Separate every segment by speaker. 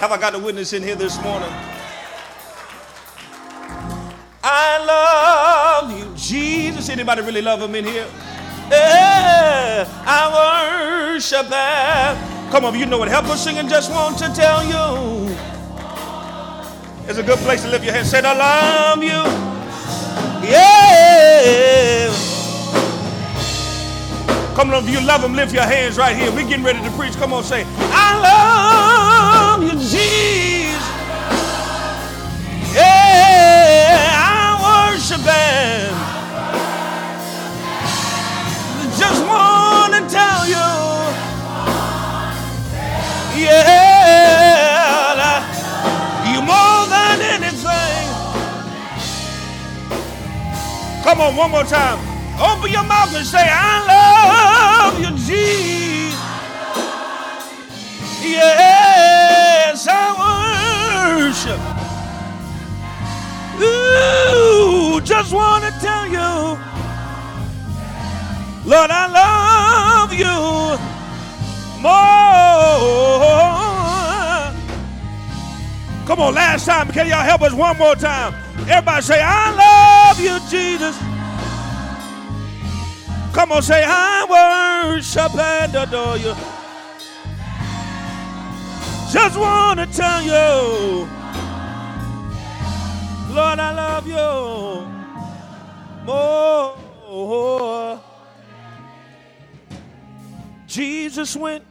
Speaker 1: Have I got a witness in here this morning? I love you, Jesus. Anybody really love him in here? Yeah, I worship him. Come on, you know what? Help us sing and just want to tell you. It's a good place to lift your hands. Say, I love you. Yeah. Come on, if you love him, lift your hands right here. We're getting ready to preach. Come on, say, I I worship him. Just want to tell you. Yeah, you more than anything. Come on, one more time. Open your mouth and say, I love you, Jesus. Yes, I worship. Ooh, just want to tell you, Lord, I love you more. Come on, last time. Can y'all help us one more time? Everybody say, I love you, Jesus. Come on, say, I worship and adore you. Just want to tell you, Lord, I love you more. Jesus went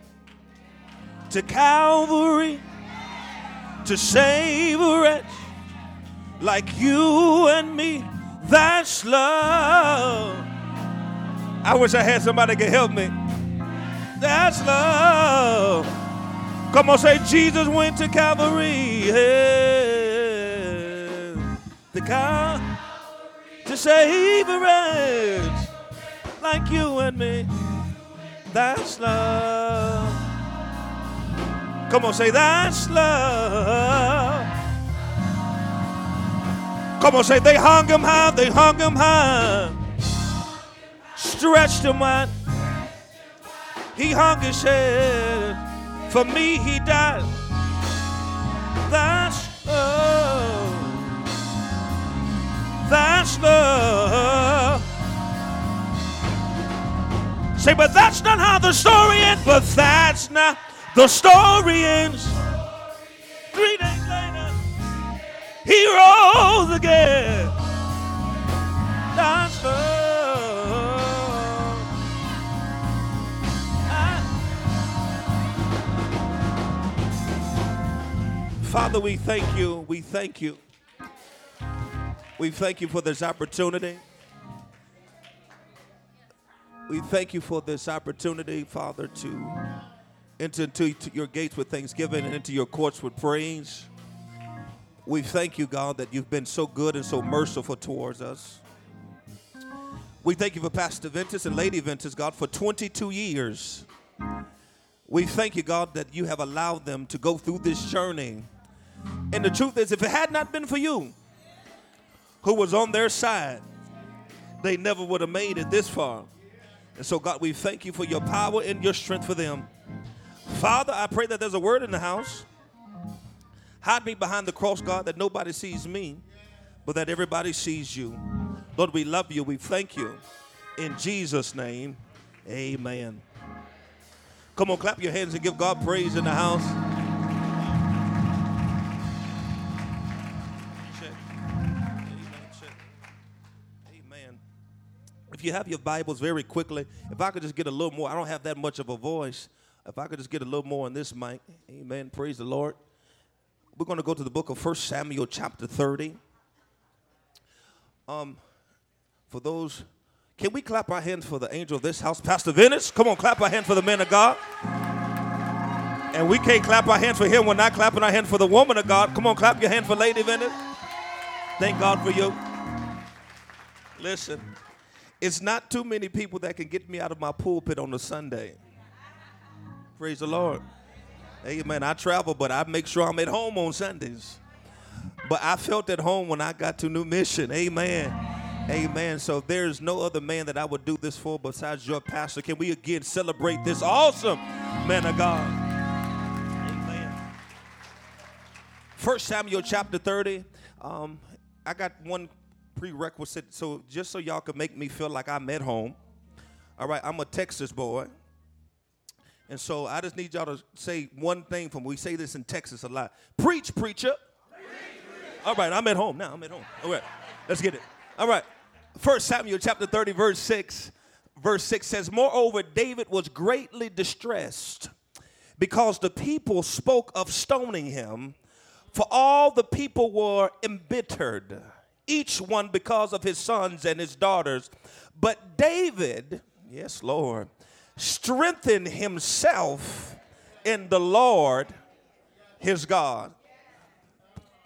Speaker 1: to Calvary to save a wretch like you and me. That's love. I wish I had somebody could help me. That's love. Come on, say Jesus went to Calvary. Yeah. The car to save a wretch like you and me. That's love. Come on, say that's love. Come on, say they hung him high, they hung him high stretched him wide. He hung his head. For me, he died. That's love. That's love. Say, but that's not how the story ends. But that's not the story ends. Three days later, he rose again. That's love. Father, we thank you. We thank you. We thank you for this opportunity. We thank you for this opportunity, Father, to enter into your gates with thanksgiving and into your courts with praise. We thank you, God, that you've been so good and so merciful towards us. We thank you for Pastor Ventus and Lady Ventus, God, for 22 years. We thank you, God, that you have allowed them to go through this journey and the truth is, if it had not been for you, who was on their side, they never would have made it this far. And so, God, we thank you for your power and your strength for them. Father, I pray that there's a word in the house. Hide me behind the cross, God, that nobody sees me, but that everybody sees you. Lord, we love you. We thank you. In Jesus' name, amen. Come on, clap your hands and give God praise in the house. If you have your Bibles very quickly, if I could just get a little more, I don't have that much of a voice. If I could just get a little more on this mic, amen. Praise the Lord. We're going to go to the book of First Samuel, chapter 30. Um, for those, can we clap our hands for the angel of this house, Pastor Venice? Come on, clap our hands for the man of God. And we can't clap our hands for him. We're not clapping our hands for the woman of God. Come on, clap your hand for Lady Venice. Thank God for you. Listen, it's not too many people that can get me out of my pulpit on a Sunday. Praise the Lord. Amen. I travel, but I make sure I'm at home on Sundays. But I felt at home when I got to New Mission. Amen. Amen. So there's no other man that I would do this for besides your pastor. Can we again celebrate this awesome man of God? Amen. First Samuel chapter 30. Um, I got one prerequisite, so just so y'all can make me feel like I'm at home. All right, I'm a Texas boy. And so I just need y'all to say one thing from we say this in Texas a lot. Preach, preacher. Preach, preach. All right, I'm at home now. I'm at home. All right, let's get it. All right. First Samuel chapter 30, verse 6. Verse 6 says, Moreover, David was greatly distressed because the people spoke of stoning him, for all the people were embittered, each one because of his sons and his daughters. But David, yes, Lord, strengthened himself in the Lord his God.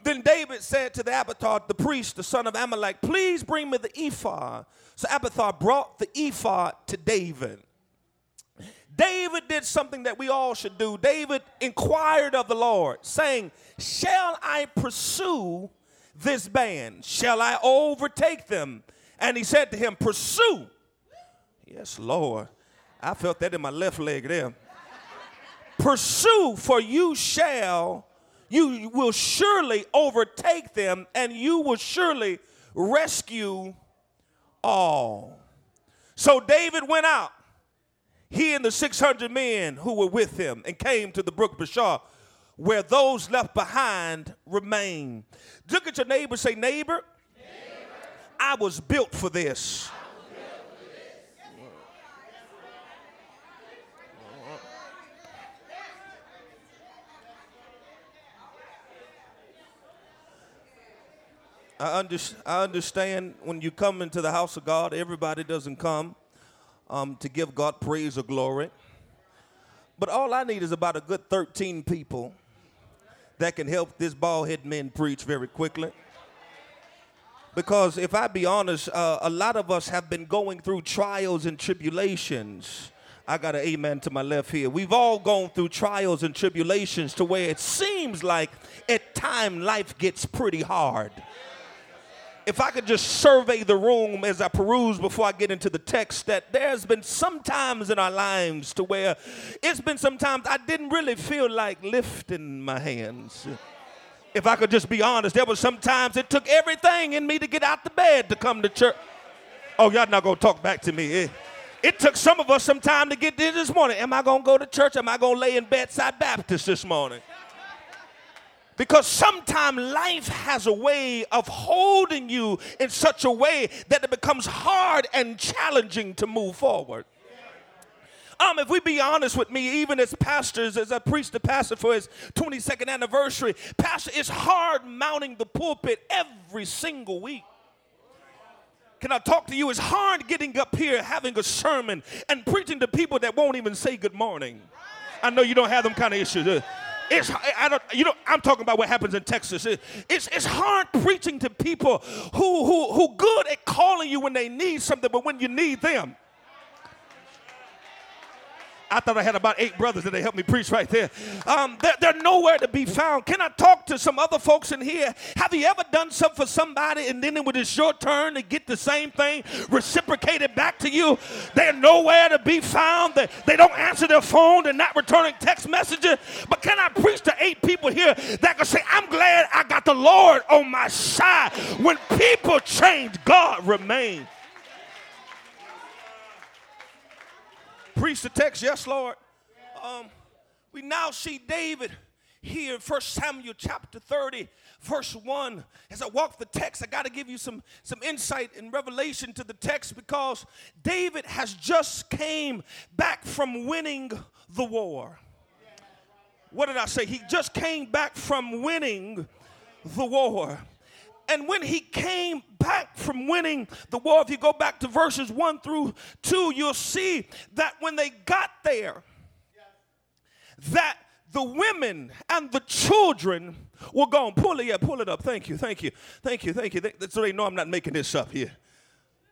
Speaker 1: Then David said to the Abiathar, the priest, the son of Amalek, please bring me the ephod. So Abiathar brought the ephod to David. David did something that we all should do. David inquired of the Lord, saying, Shall I pursue this band? Shall I overtake them? And he said to him, Pursue. Yes, Lord. I felt that in my left leg there. Pursue, for you shall, you will surely overtake them, and you will surely rescue all. So David went out he and the 600 men who were with him and came to the brook Besor, where those left behind remain. Look at your neighbor, say, neighbor, neighbor. I was built for this. I, under, I understand when you come into the house of God, everybody doesn't come um, to give God praise or glory. But all I need is about a good 13 people that can help this bald head man preach very quickly. Because if I be honest, uh, a lot of us have been going through trials and tribulations. I got an amen to my left here. We've all gone through trials and tribulations to where it seems like at time life gets pretty hard if I could just survey the room as I peruse before I get into the text, that there's been some times in our lives to where it's been sometimes I didn't really feel like lifting my hands. If I could just be honest, there was sometimes it took everything in me to get out the bed to come to church. Oh, y'all not gonna talk back to me. It, it took some of us some time to get there this morning. Am I gonna go to church? Am I gonna lay in bedside Baptist this morning? Because sometimes life has a way of holding you in such a way that it becomes hard and challenging to move forward. Um, if we be honest with me, even as pastors, as I preached the pastor for his 22nd anniversary, pastor, it's hard mounting the pulpit every single week. Can I talk to you? It's hard getting up here, having a sermon, and preaching to people that won't even say good morning. I know you don't have them kind of issues. It's I don't you know I'm talking about what happens in Texas. it's it's hard preaching to people who who who good at calling you when they need something, but when you need them, I thought I had about eight brothers that they helped me preach right there. Um, they're, they're, nowhere to be found. Can I talk to some other folks in here? Have you ever done something for somebody and then when it's your turn to get the same thing reciprocated back to you? They're nowhere to be found. They, they don't answer their phone. They're not returning text messages. But can I preach to eight people here that can say, I'm glad I got the Lord on my side. When people change, God remains. Preach the text, yes, Lord. Um, we now see David here in 1 Samuel chapter 30, verse 1. As I walk the text, I got to give you some, some insight and revelation to the text because David has just came back from winning the war. What did I say? He just came back from winning the war. And when he came back from winning the war, if you go back to verses 1 through 2, you'll see that when they got there, that the women and the children were gone. Pull it, yeah, pull it up. Thank you, thank you, thank you, thank you. So they know I'm not making this up here.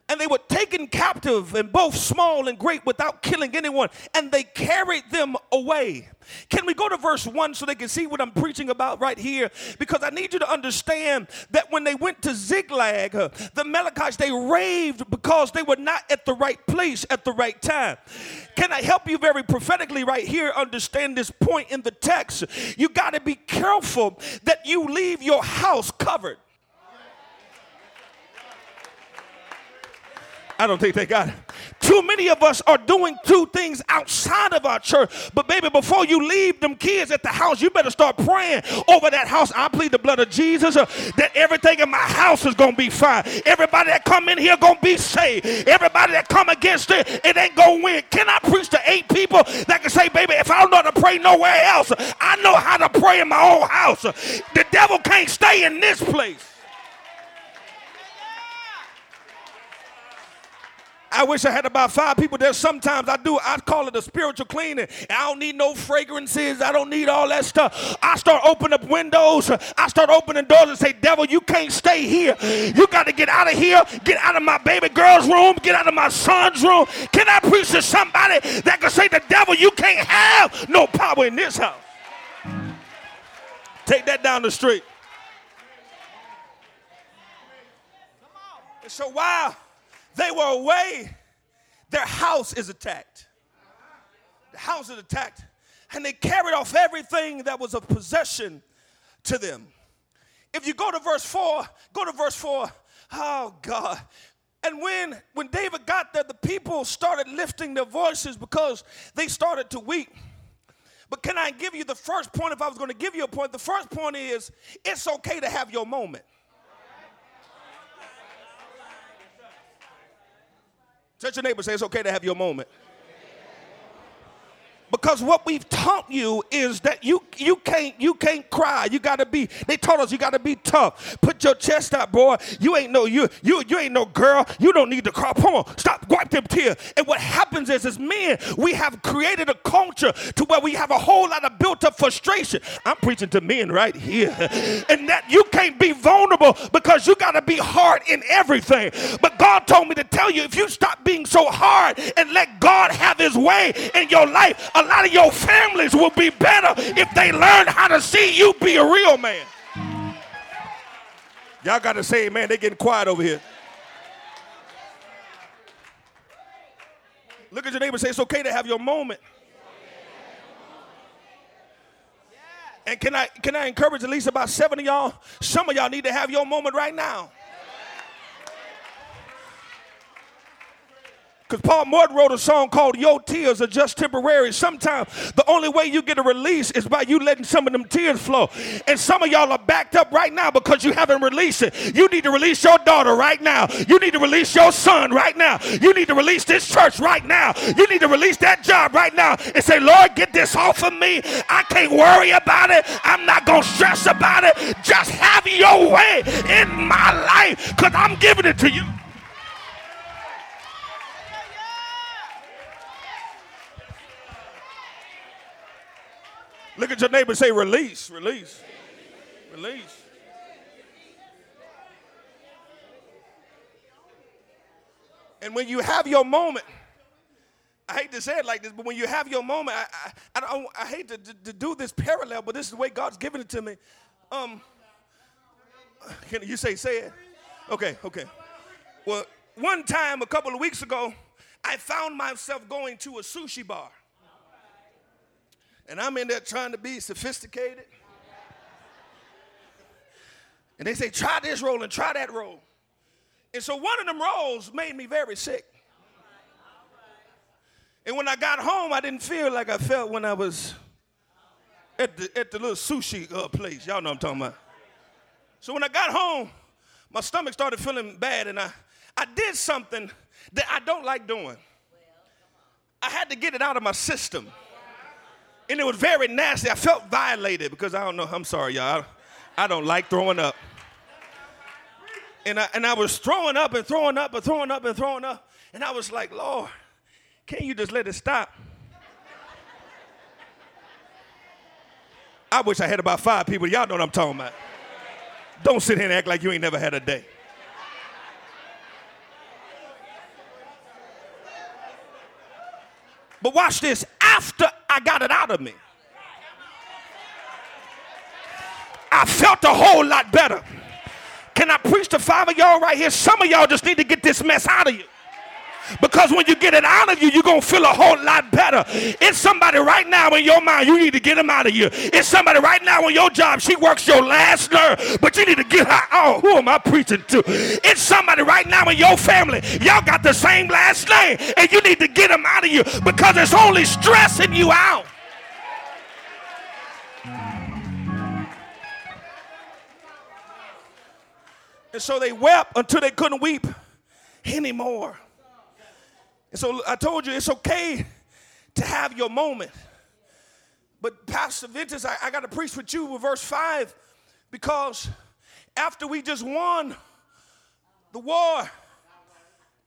Speaker 1: And they were taken captive, and both small and great, without killing anyone, and they carried them away. Can we go to verse 1 so they can see what I'm preaching about right here? Because I need you to understand that when they went to Ziklag, uh, the Amalekites, they raved because they were not at the right place at the right time. Can I help you very prophetically right here understand this point in the text? You got to be careful that you leave your house covered. I don't think they got it. Too many of us are doing two things outside of our church. But baby, before you leave them kids at the house, you better start praying over that house. I plead the blood of Jesus uh, that everything in my house is gonna be fine. Everybody that come in here gonna be saved. Everybody that come against it, it ain't gonna win. Can I preach to eight people that can say, baby, if I don't know how to pray nowhere else, I know how to pray in my own house. The devil can't stay in this place. I wish I had about five people there. Sometimes I do. I call it a spiritual cleaning. I don't need no fragrances. I don't need all that stuff. I start opening up windows. I start opening doors and say, Devil, you can't stay here. You got to get out of here. Get out of my baby girl's room. Get out of my son's room. Can I preach to somebody that can say, The devil, you can't have no power in this house? Take that down the street. so while they were away. Their house is attacked. The house is attacked. And they carried off everything that was a possession to them. If you go to verse 4, go to verse 4. Oh God. And when when David got there, the people started lifting their voices because they started to weep. But can I give you the first point? If I was going to give you a point, the first point is it's okay to have your moment. Touch your neighbor, say it's okay to have your moment. Because what we've taught you is that you you can't you can't cry. You gotta be. They taught us you gotta be tough. Put your chest out, boy. You ain't no you you you ain't no girl. You don't need to cry. Come on, stop, wipe them tears. And what happens is, as men, we have created a culture to where we have a whole lot of built up frustration. I'm preaching to men right here, and that you can't be vulnerable because you gotta be hard in everything. But God told me to tell you, if you stop being so hard and let God have His way in your life a lot of your families will be better if they learn how to see you be a real man. Y'all got to say, man, they getting quiet over here. Look at your neighbor say, it's okay to have your moment. And can I can I encourage at least about seven of y'all? Some of y'all need to have your moment right now. Because Paul Morton wrote a song called Your Tears Are Just Temporary. Sometimes the only way you get a release is by you letting some of them tears flow. And some of y'all are backed up right now because you haven't released it. You need to release your daughter right now. You need to release your son right now. You need to release this church right now. You need to release that job right now and say, Lord, get this off of me. I can't worry about it. I'm not going to stress about it. Just have your way in my life because I'm giving it to you. Look at your neighbor say, release, release, release. And when you have your moment, I hate to say it like this, but when you have your moment, I, I, I, I hate to, to, to, do this parallel, but this is the way God's given it to me. Um, can you say, say it? Okay, okay. Well, one time a couple of weeks ago, I found myself going to a sushi bar. And I'm in there trying to be sophisticated. And they say, try this roll and try that roll. And so one of them rolls made me very sick. And when I got home, I didn't feel like I felt when I was at the, at the little sushi uh, place. Y'all know I'm talking about. So when I got home, my stomach started feeling bad, and I, I did something that I don't like doing. I had to get it out of my system and it was very nasty. I felt violated because I don't know. I'm sorry, y'all. I, don't like throwing up. And I, and I was throwing up and throwing up and throwing up and throwing up. And I was like, Lord, can't you just let it stop? I wish I had about five people. Y'all know what I'm talking about. Don't sit here and act like you ain't never had a day. But watch this. After I got it out of me, I felt a whole lot better. Can I preach to five of y'all right here? Some of y'all just need to get this mess out of you. Because when you get it out of you, you're going to feel a whole lot better. It's somebody right now in your mind, you need to get them out of you. It's somebody right now on your job, she works your last nerve, but you need to get her out. Who am I preaching to? It's somebody right now in your family, y'all got the same last name, and you need to get them out of you because it's only stressing you out. And so they wept until they couldn't weep anymore. And so I told you it's okay to have your moment. But Pastor Ventus, I, I got to preach with you with verse 5 because after we just won the war,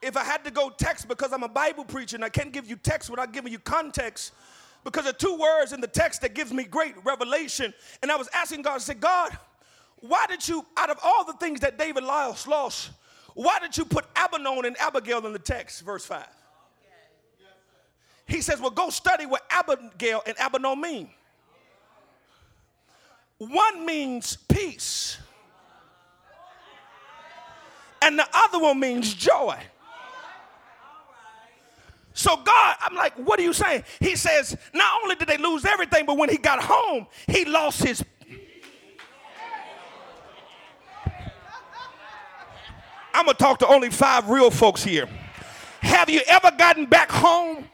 Speaker 1: if I had to go text because I'm a Bible preacher and I can't give you text without giving you context, because of two words in the text that gives me great revelation. And I was asking God, I said, God, why did you, out of all the things that David lost, lost why did you put Absalom and Abigail in the text, verse 5? He says, Well, go study what Abigail and Absalom mean. One means peace, and the other one means joy. So, God, I'm like, what are you saying? He says, not only did they lose everything, but when he got home, he lost his. I'm gonna talk to only five real folks here. Have you ever gotten back home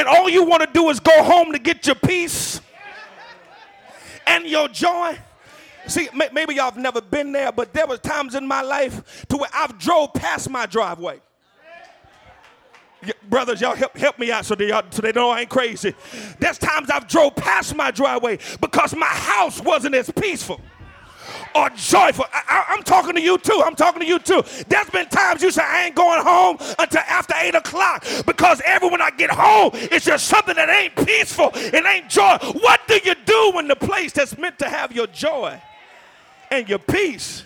Speaker 1: and all you want to do is go home to get your peace and your joy. See, maybe y'all have never been there, but there was times in my life to where I've drove past my driveway. Brothers, y'all help, help me out so they, so they know I ain't crazy. There's times I've drove past my driveway because my house wasn't as peaceful or joyful. I, am talking to you too. I'm talking to you too. There's been times you say, I ain't going home until after 8 o'clock because every when I get home, it's just something that ain't peaceful It ain't joy. What do you do when the place that's meant to have your joy and your peace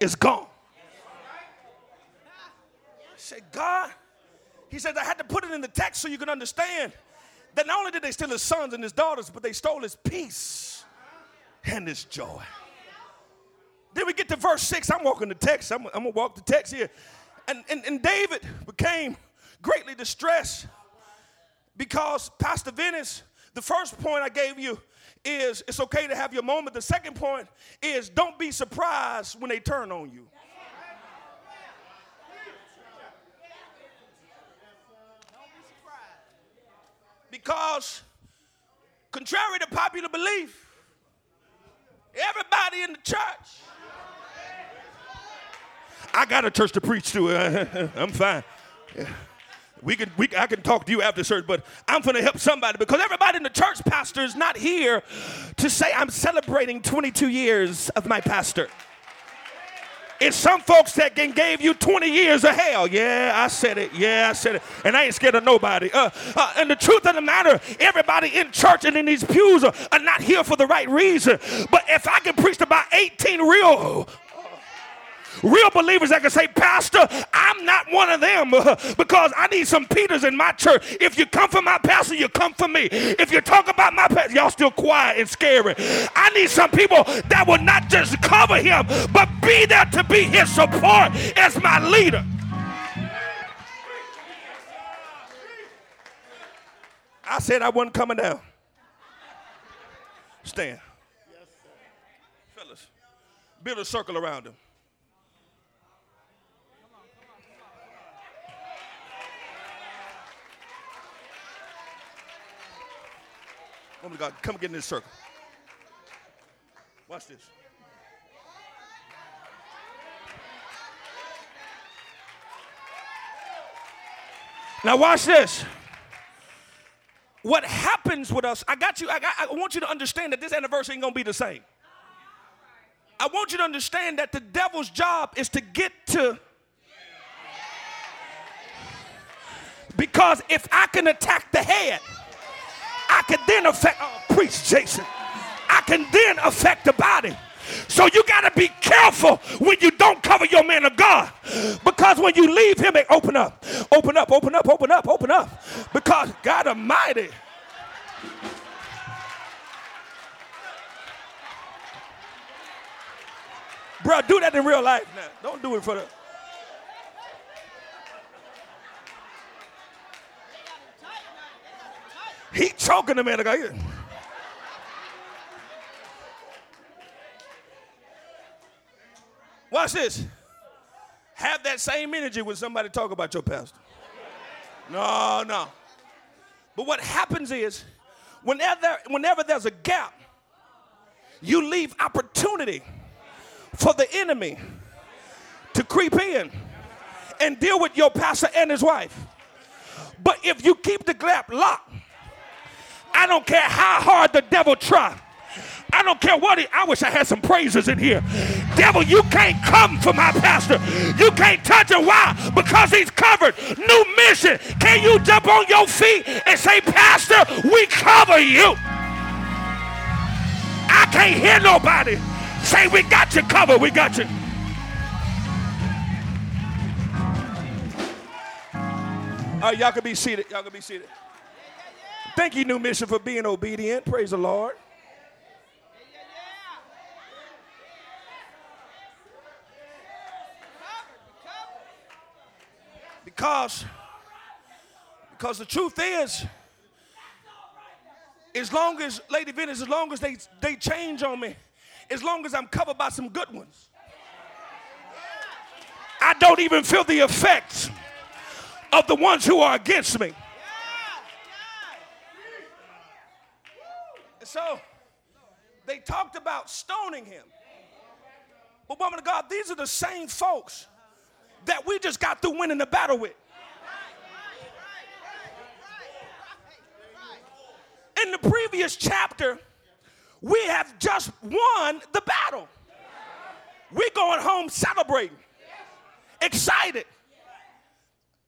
Speaker 1: is gone? I Say, God, he said, I had to put it in the text so you can understand that not only did they steal his sons and his daughters, but they stole his peace and his joy. Then we get to verse 6. I'm walking the text. I'm, I'm going to walk the text here. And, and, and David became greatly distressed because Pastor Venice, the first point I gave you is it's okay to have your moment. The second point is don't be surprised when they turn on you. Because, contrary to popular belief, Everybody in the church. I got a church to preach to. I'm fine. We can, we, I can talk to you after church, but I'm going to help somebody because everybody in the church pastor is not here to say I'm celebrating 22 years of my pastor. It's some folks that can gave you 20 years of hell. Yeah, I said it. Yeah, I said it. And I ain't scared of nobody. Uh, uh, and the truth of the matter, everybody in church and in these pews are, are not here for the right reason. But if I can preach about 18 real Real believers that can say, Pastor, I'm not one of them because I need some Peters in my church. If you come for my pastor, you come for me. If you talk about my pastor, y'all still quiet and scary. I need some people that will not just cover him, but be there to be his support as my leader. I said I wasn't coming down. Stand. Fellas, build a circle around him. God, come get in this circle. Watch this. Now watch this. What happens with us, I got you, I, got, I want you to understand that this anniversary ain't gonna be the same. I want you to understand that the devil's job is to get to because if I can attack the head, I can then affect, uh, oh, preach, Jason.
Speaker 2: I can then affect the body. So you got to be careful when you don't cover your man of God. Because when you leave him, they open up, open up, open up, open up, open up. Because God Almighty. Bro, do that in real life now. Don't do it for the. He choking the man of God. Watch this. Have that same energy when somebody talk about your pastor. No, no. But what happens is, whenever, whenever there's a gap, you leave opportunity for the enemy to creep in and deal with your pastor and his wife. But if you keep the gap locked, I don't care how hard the devil try. I don't care what he, I wish I had some praises in here. Devil, you can't come for my pastor. You can't touch him. Why? Because he's covered. New mission. Can you jump on your feet and say, Pastor, we cover you? I can't hear nobody say, We got you covered. We got you. All right, y'all can be seated. Y'all can be seated. Thank you, New Mission, for being obedient. Praise the Lord. Because, because the truth is, as long as, Lady Venice, as long as they, they change on me, as long as I'm covered by some good ones, I don't even feel the effects of the ones who are against me. So they talked about stoning him. But, woman of God, these are the same folks that we just got through winning the battle with. In the previous chapter, we have just won the battle. We're going home celebrating, excited.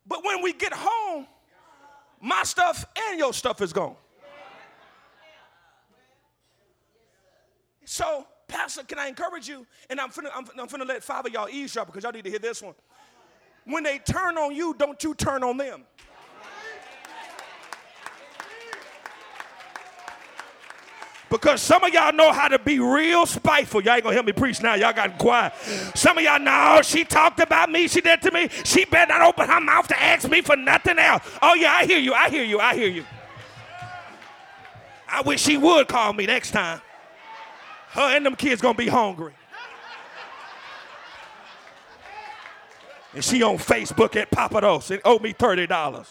Speaker 2: But when we get home, my stuff and your stuff is gone. So, Pastor, can I encourage you? And I'm finna, I'm, I'm finna let five of y'all eavesdrop because y'all need to hear this one. When they turn on you, don't you turn on them. Because some of y'all know how to be real spiteful. Y'all ain't gonna help me preach now. Y'all got quiet. Some of y'all know she talked about me. She did to me. She better not open her mouth to ask me for nothing else. Oh, yeah, I hear you. I hear you. I hear you. I wish she would call me next time. Her and them kids gonna be hungry. And she on Facebook at Pappadeaux and owe me $30.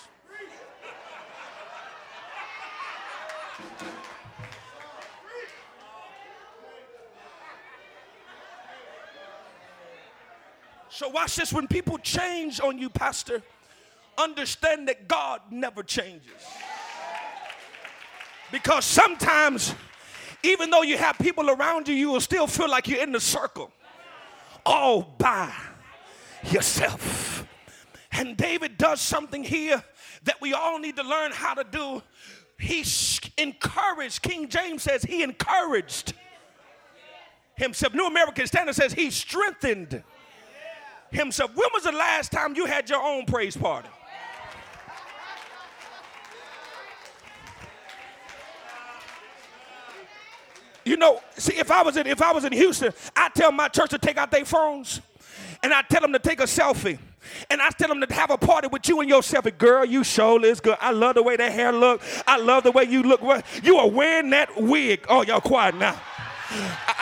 Speaker 2: So watch this. When people change on you, Pastor, understand that God never changes. Because sometimes, even though you have people around you, you will still feel like you're in the circle all by yourself. And David does something here that we all need to learn how to do. He encouraged, King James says, he encouraged himself. New American Standard says he strengthened himself. When was the last time you had your own praise party? You know, see, if I was in if I was in Houston, I'd tell my church to take out their phones and I tell them to take a selfie. And I tell them to have a party with you and your selfie. Girl, you sure is good. I love the way that hair look. I love the way you look. You are wearing that wig. Oh, y'all quiet now.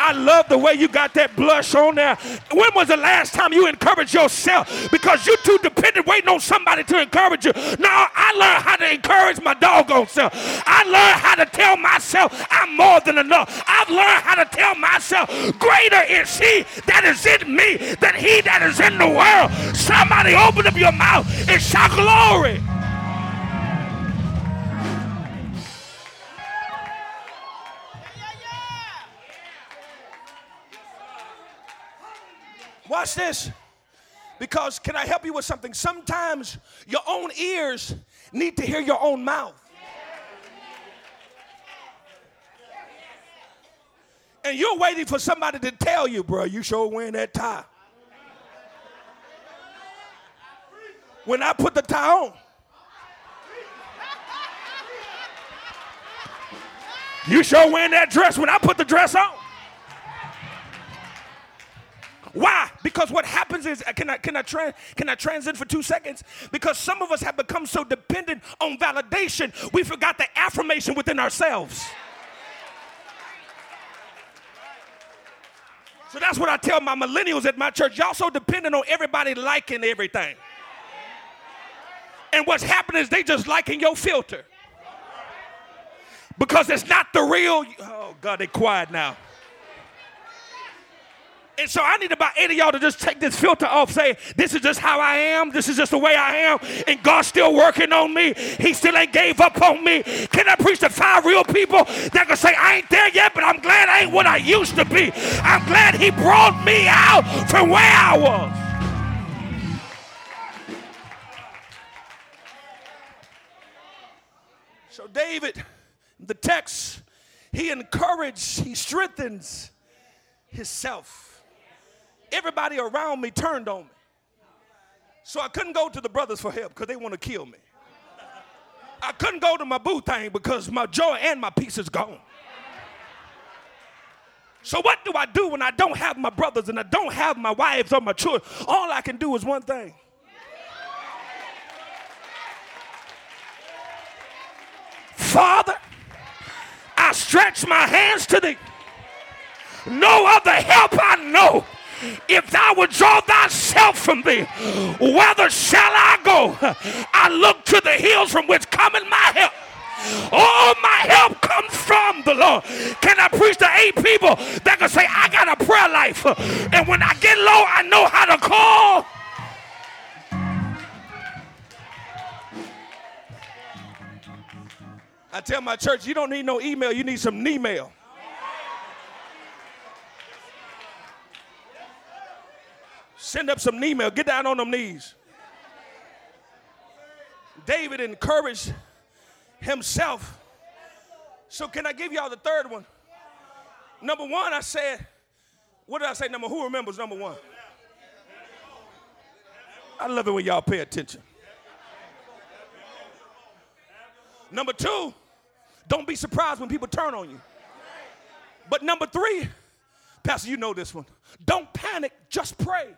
Speaker 2: I love the way you got that blush on there. When was the last time you encouraged yourself? Because you're too dependent waiting on somebody to encourage you. Now I learned how to encourage my doggone self. I learned how to tell myself I'm more than enough. I've learned how to tell myself greater is he that is in me than he that is in the world. Somebody open up your mouth and shout glory. Watch this. Because can I help you with something? Sometimes your own ears need to hear your own mouth. And you're waiting for somebody to tell you, bro, you sure wearing that tie. When I put the tie on, you sure wearing that dress when I put the dress on. Why? Because what happens is, can I, can, I tra- can I transit for two seconds? Because some of us have become so dependent on validation, we forgot the affirmation within ourselves. So that's what I tell my millennials at my church. Y'all so dependent on everybody liking everything. And what's happening is they just liking your filter. Because it's not the real. Oh, God, they quiet now. And so I need about eight of y'all to just take this filter off, say, this is just how I am, this is just the way I am, and God's still working on me. He still ain't gave up on me. Can I preach to five real people that can say, I ain't there yet, but I'm glad I ain't what I used to be. I'm glad he brought me out from where I was. So David, the text, he encouraged, he strengthens himself everybody around me turned on me. So I couldn't go to the brothers for help because they want to kill me. I couldn't go to my boo thing because my joy and my peace is gone. So what do I do when I don't have my brothers and I don't have my wives or my children? All I can do is one thing. Father, I stretch my hands to thee. No other help I know if thou withdraw thyself from me, whither shall I go? I look to the hills from which cometh my help. All my help comes from the Lord. Can I preach to eight people that can say, I got a prayer life? And when I get low, I know how to call. I tell my church, you don't need no email, you need some email. Send up some email. Get down on them knees. David encouraged himself. So, can I give y'all the third one? Number one, I said, what did I say? Number who remembers number one? I love it when y'all pay attention. Number two, don't be surprised when people turn on you. But number three, Pastor, you know this one. Don't panic, just pray.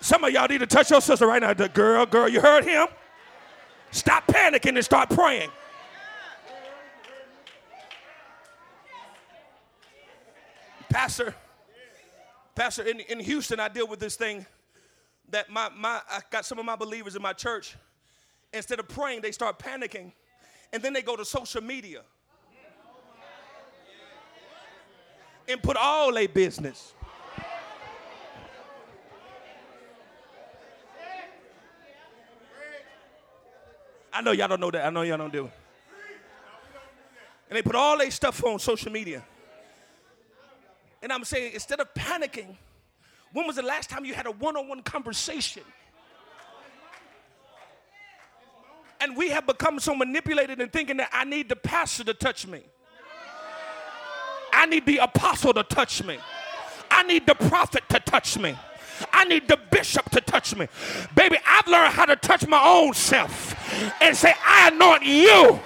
Speaker 2: Some of y'all need to touch your sister right now. The girl, girl, you heard him? Stop panicking and start praying. Pastor, Pastor, in, in Houston, I deal with this thing that my, my I got some of my believers in my church. Instead of praying, they start panicking, and then they go to social media and put all their business. I know y'all don't know that. I know y'all don't do it. And they put all their stuff on social media. And I'm saying, instead of panicking, when was the last time you had a one on one conversation? And we have become so manipulated in thinking that I need the pastor to touch me. I need the apostle to touch me. I need the prophet to touch me. I need the bishop to touch me. Baby, I've learned how to touch my own self and say, I anoint you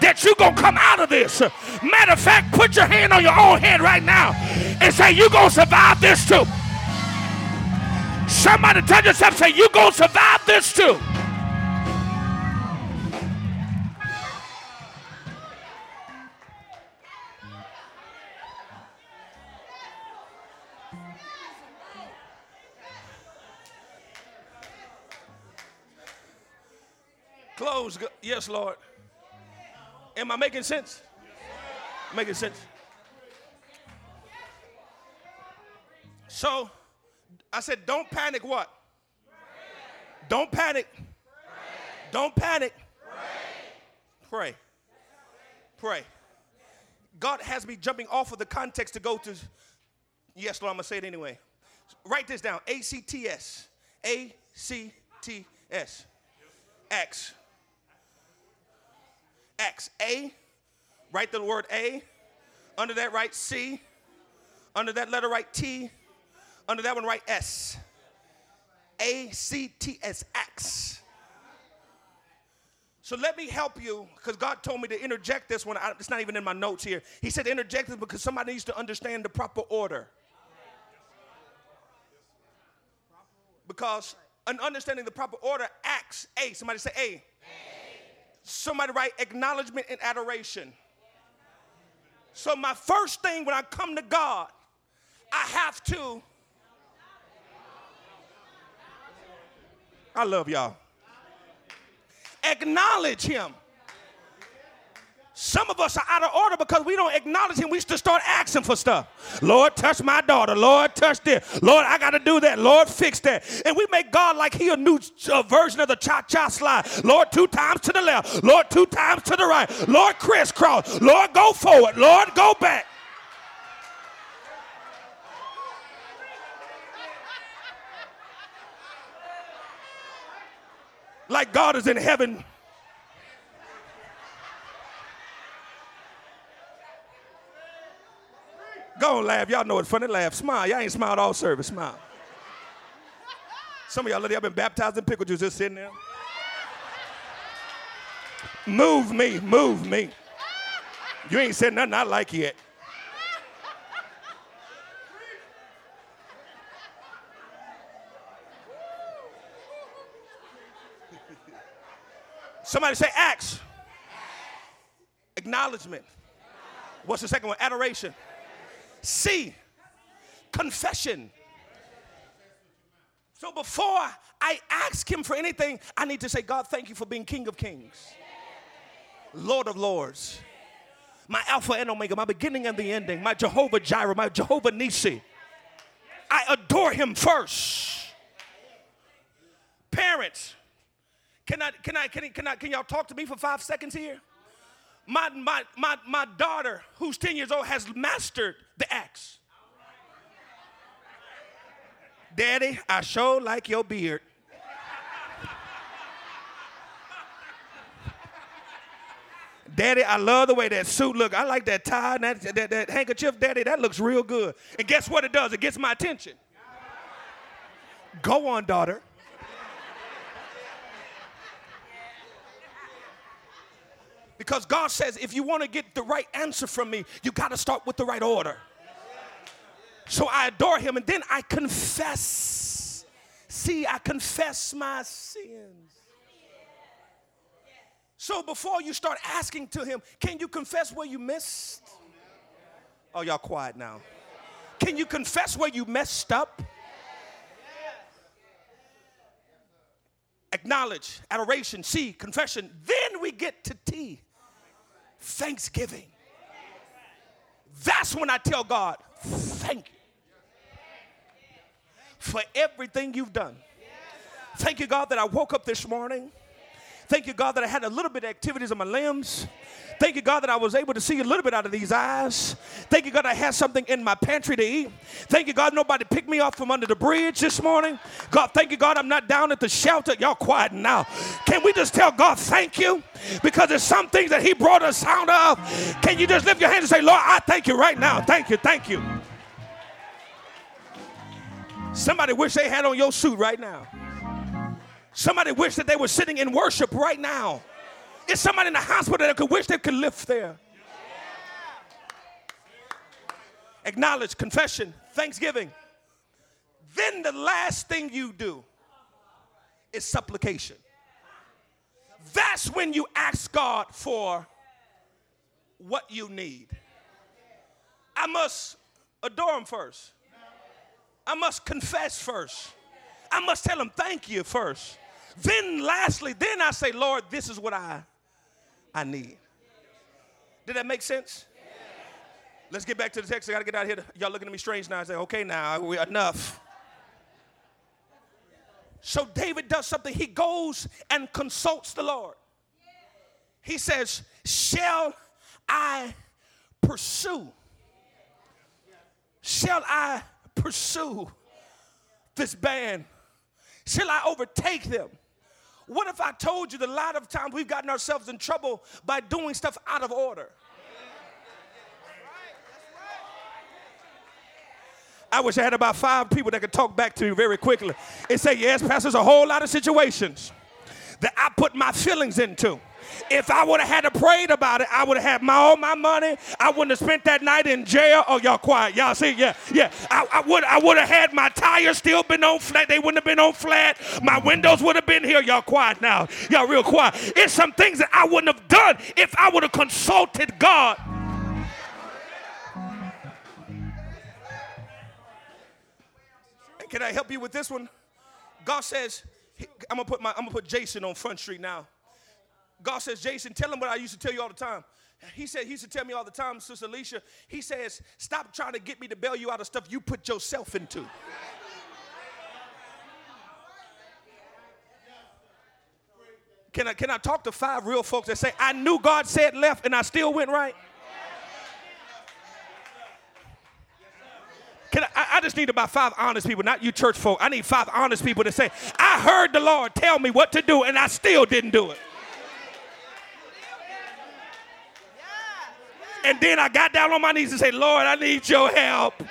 Speaker 2: that you're going to come out of this. Matter of fact, put your hand on your own head right now and say, You're going to survive this too. Somebody tell yourself, and say, You're going to survive this too. Close. Yes, Lord. Am I making sense? Making sense. So I said, don't panic what? Don't panic. Don't panic. Pray. Pray. God has me jumping off of the context to go to, yes, Lord, I'm going to say it anyway. Write this down A C T S. A C T S. Acts. Acts. A, write the word A, Under that, write C. Under that letter, write T. Under that one, write S. A C T S X. So let me help you because God told me to interject this one. I, it's not even in my notes here. He said interject this because somebody needs to understand the proper order. Because an understanding the proper order acts A. Somebody say A. Somebody write acknowledgement and adoration. So my first thing when I come to God, I have to. I love y'all. Acknowledge him. Some of us are out of order because we don't acknowledge him. We to start asking for stuff. Lord, touch my daughter. Lord, touch this. Lord, I got to do that. Lord, fix that. And we make God like he a new uh, version of the cha-cha slide. Lord, two times to the left. Lord, two times to the right. Lord, crisscross. Lord, go forward. Lord, go back. like God is in heaven. Go on, laugh. Y'all know it's funny. Laugh. Smile. Y'all ain't smiled all service. Smile. Some of y'all, y'all been baptized in pickle juice just sitting there. Move me. Move me. You ain't said nothing I like yet. Somebody say ACTS. Acknowledgement. What's the second one? Adoration. C. Confession. So before I ask him for anything, I need to say, God, thank you for being King of Kings, Lord of Lords, my Alpha and Omega, my beginning and the ending, my Jehovah Jireh, my Jehovah Nissi. I adore him first. Parents, can I, can I, can I, can I, can y'all talk to me for five seconds here? My, my, my, my daughter, who's 10 years old, has mastered the axe. Daddy, I sure like your beard. Daddy, I love the way that suit look. I like that tie and that, that, that handkerchief. Daddy, that looks real good. And guess what it does? It gets my attention. Go on, daughter. Because God says, if you want to get the right answer from me, you got to start with the right order. So I adore him and then I confess. See, I confess my sins. So before you start asking to him, can you confess where you missed? Oh, y'all quiet now. Can you confess where you messed up? Acknowledge, adoration, see, confession. Then we get to T thanksgiving. That's when I tell God, thank you for everything you've done. Thank you, God, that I woke up this morning. Thank you, God, that I had a little bit of activities in my limbs. Thank you, God, that I was able to see a little bit out of these eyes. Thank you, God, I had something in my pantry to eat. Thank you, God, nobody picked me up from under the bridge this morning. God, thank you, God, I'm not down at the shelter. Y'all quiet now. Can we just tell God thank you? Because there's some things that He brought us out of. Can you just lift your hands and say, Lord, I thank you right now. Thank you, thank you. Somebody wish they had on your suit right now. Somebody wish that they were sitting in worship right now. Is somebody in the hospital that could wish they could live there. Acknowledge, confession, thanksgiving. Then the last thing you do is supplication. That's when you ask God for what you need. I must adore Him first. I must confess first. I must tell Him thank you first. Then, lastly, then I say, Lord, this is what I I need. Did that make sense? Let's get back to the text. I got to get out of here. Y'all looking at me strange now. I say, okay, now, we, enough. So David does something. He goes and consults the Lord. He says, Shall I pursue? Shall I pursue this band? Shall I overtake them? What if I told you that a lot of times we've gotten ourselves in trouble by doing stuff out of order? I wish I had about five people that could talk back to me very quickly and say, Yes, Pastor, there's a whole lot of situations that I put my feelings into. If I would have had to prayed about it, I would have had my all my money. I wouldn't have spent that night in jail. Oh, y'all quiet. Y'all see, yeah, yeah. I, I would I would have had my tires still been on flat. They wouldn't have been on flat. My windows would have been here. Y'all quiet now. Y'all real quiet. It's some things that I wouldn't have done if I would have consulted God. Can I help you with this one? God says, I'm gonna put my I'm gonna put Jason on Front Street now. God says, Jason, tell him what I used to tell you all the time. He said, he used to tell me all the time, Sister Alicia, he says, stop trying to get me to bail you out of stuff you put yourself into. Can I, can I talk to five real folks that say, I knew God said left and I still went right? Can I, I just need about five honest people, not you church folk. I need five honest people to say, I heard the Lord tell me what to do and I still didn't do it. And then I got down on my knees and said, Lord, I need your help.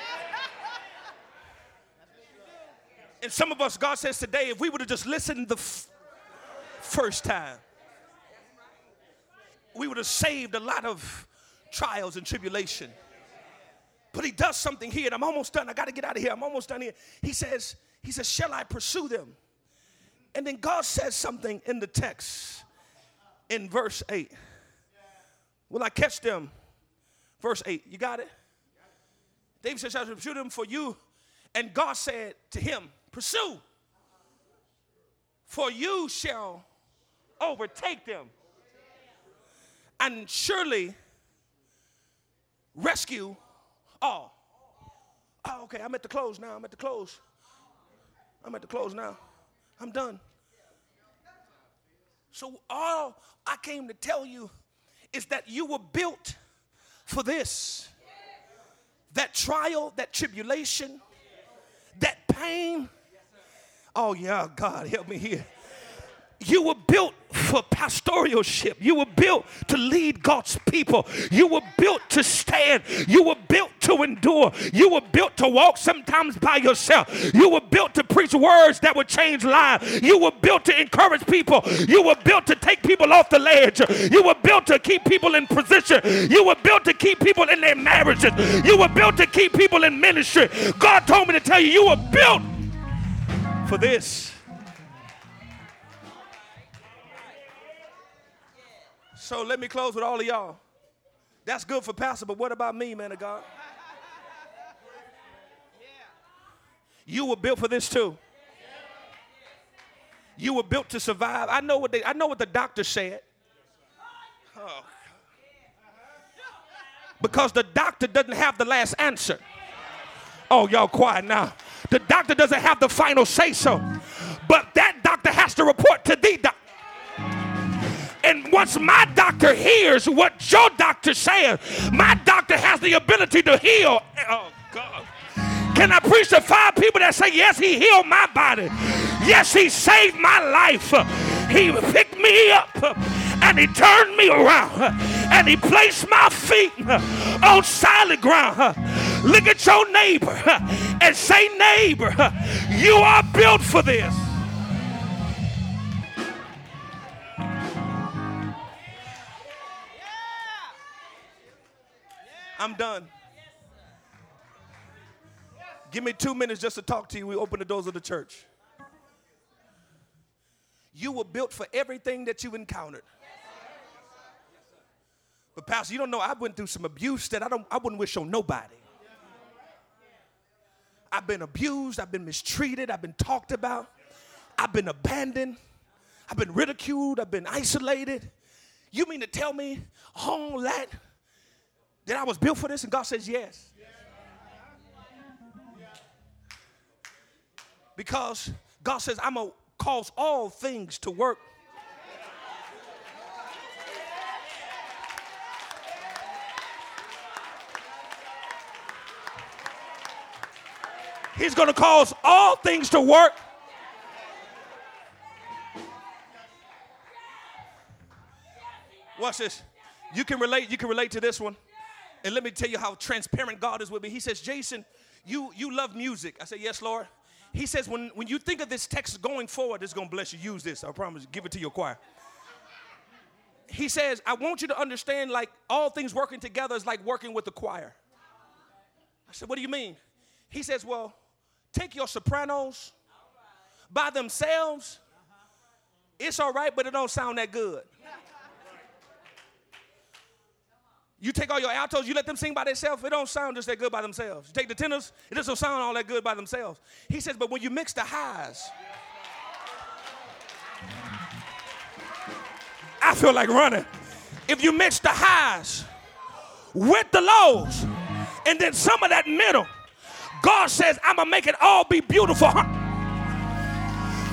Speaker 2: And some of us, God says today, if we would have just listened the f- first time, we would have saved a lot of trials and tribulation. But he does something here, and I'm almost done. I got to get out of here. I'm almost done here. He says, he says, shall I pursue them? And then God says something in the text in verse 8. Will I catch them? Verse 8. You got it? David shall I pursue them for you? And God said to him, pursue, for you shall overtake them. And surely rescue all. Oh, okay, I'm at the close now. I'm at the close. I'm at the close now. I'm done. So, all I came to tell you is that you were built for this. That trial, that tribulation, that pain. Oh, yeah, God, help me here. You were built for pastoralship. You were built to lead God's people. You were built to stand. You were built to endure. You were built to walk sometimes by yourself. You were built to preach words that would change lives. You were built to encourage people. You were built to take people off the ledge. You were built to keep people in position. You were built to keep people in their marriages. You were built to keep people in ministry. God told me to tell you, you were built for this. So let me close with all of y'all. That's good for Pastor, but what about me, man of God? You were built for this too. You were built to survive. I know what they I know what the doctor said. Oh. Because the doctor doesn't have the last answer. Oh, y'all quiet now. The doctor doesn't have the final say so. But that doctor has to report to the doctor. And once my doctor hears what your doctor says, my doctor has the ability to heal. Oh, God. Can I preach to five people that say, Yes, He healed my body? Yes, He saved my life. He picked me up and He turned me around and He placed my feet on solid ground. Look at your neighbor and say, Neighbor, you are built for this. I'm done. Give me two minutes just to talk to you. We open the doors of the church. You were built for everything that you encountered. But Pastor, you don't know I went through some abuse that I don't I wouldn't wish on nobody. I've been abused, I've been mistreated, I've been talked about, I've been abandoned, I've been ridiculed, I've been isolated. You mean to tell me all that that I was built for this? And God says, Yes. Because God says, I'm going to cause all things to work. He's going to cause all things to work. Watch this. You can relate, you can relate to this one. And let me tell you how transparent God is with me. He says, Jason, you, you love music. I said, Yes, Lord. He says, when, when you think of this text going forward, it's going to bless you. Use this. I promise. Give it to your choir. He says, I want you to understand like all things working together is like working with the choir. I said, What do you mean? He says, Well, take your sopranos by themselves. It's all right, but it don't sound that good. You take all your altos, you let them sing by themselves, it don't sound just that good by themselves. You take the tenors, it doesn't sound all that good by themselves. He says, but when you mix the highs, I feel like running. If you mix the highs with the lows, and then some of that middle, God says, I'm gonna make it all be beautiful.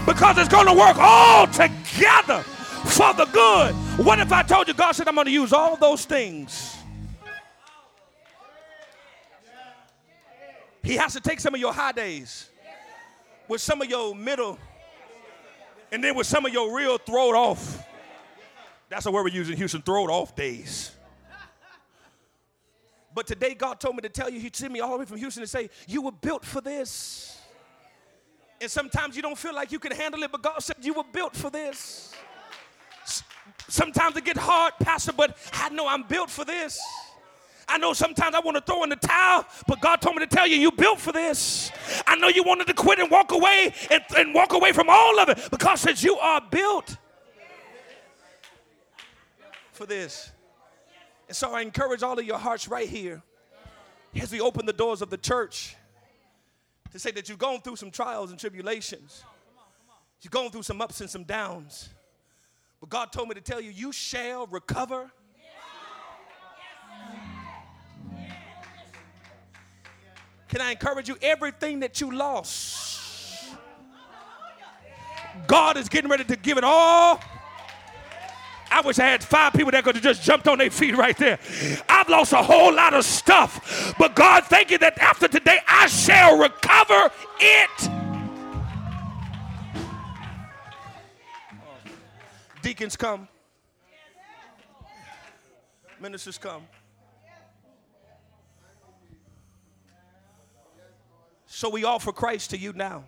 Speaker 2: Because it's gonna work all together for the good. What if I told you God said, I'm gonna use all those things? He has to take some of your high days with some of your middle and then with some of your real throat off. That's a word we use in Houston throat off days. But today, God told me to tell you, He sent me all the way from Houston to say, You were built for this. And sometimes you don't feel like you can handle it, but God said, You were built for this. Sometimes it get hard, Pastor, but I know I'm built for this. I know sometimes I want to throw in the towel, but God told me to tell you, you built for this. I know you wanted to quit and walk away and, and walk away from all of it, because says you are built for this. And so I encourage all of your hearts right here as we open the doors of the church to say that you've gone through some trials and tribulations. You've gone through some ups and some downs. But God told me to tell you, you shall recover Can I encourage you? Everything that you lost, God is getting ready to give it all. I wish I had five people that could have just jumped on their feet right there. I've lost a whole lot of stuff, but God, thank you that after today I shall recover it. Deacons come, ministers come. So we offer Christ to you now.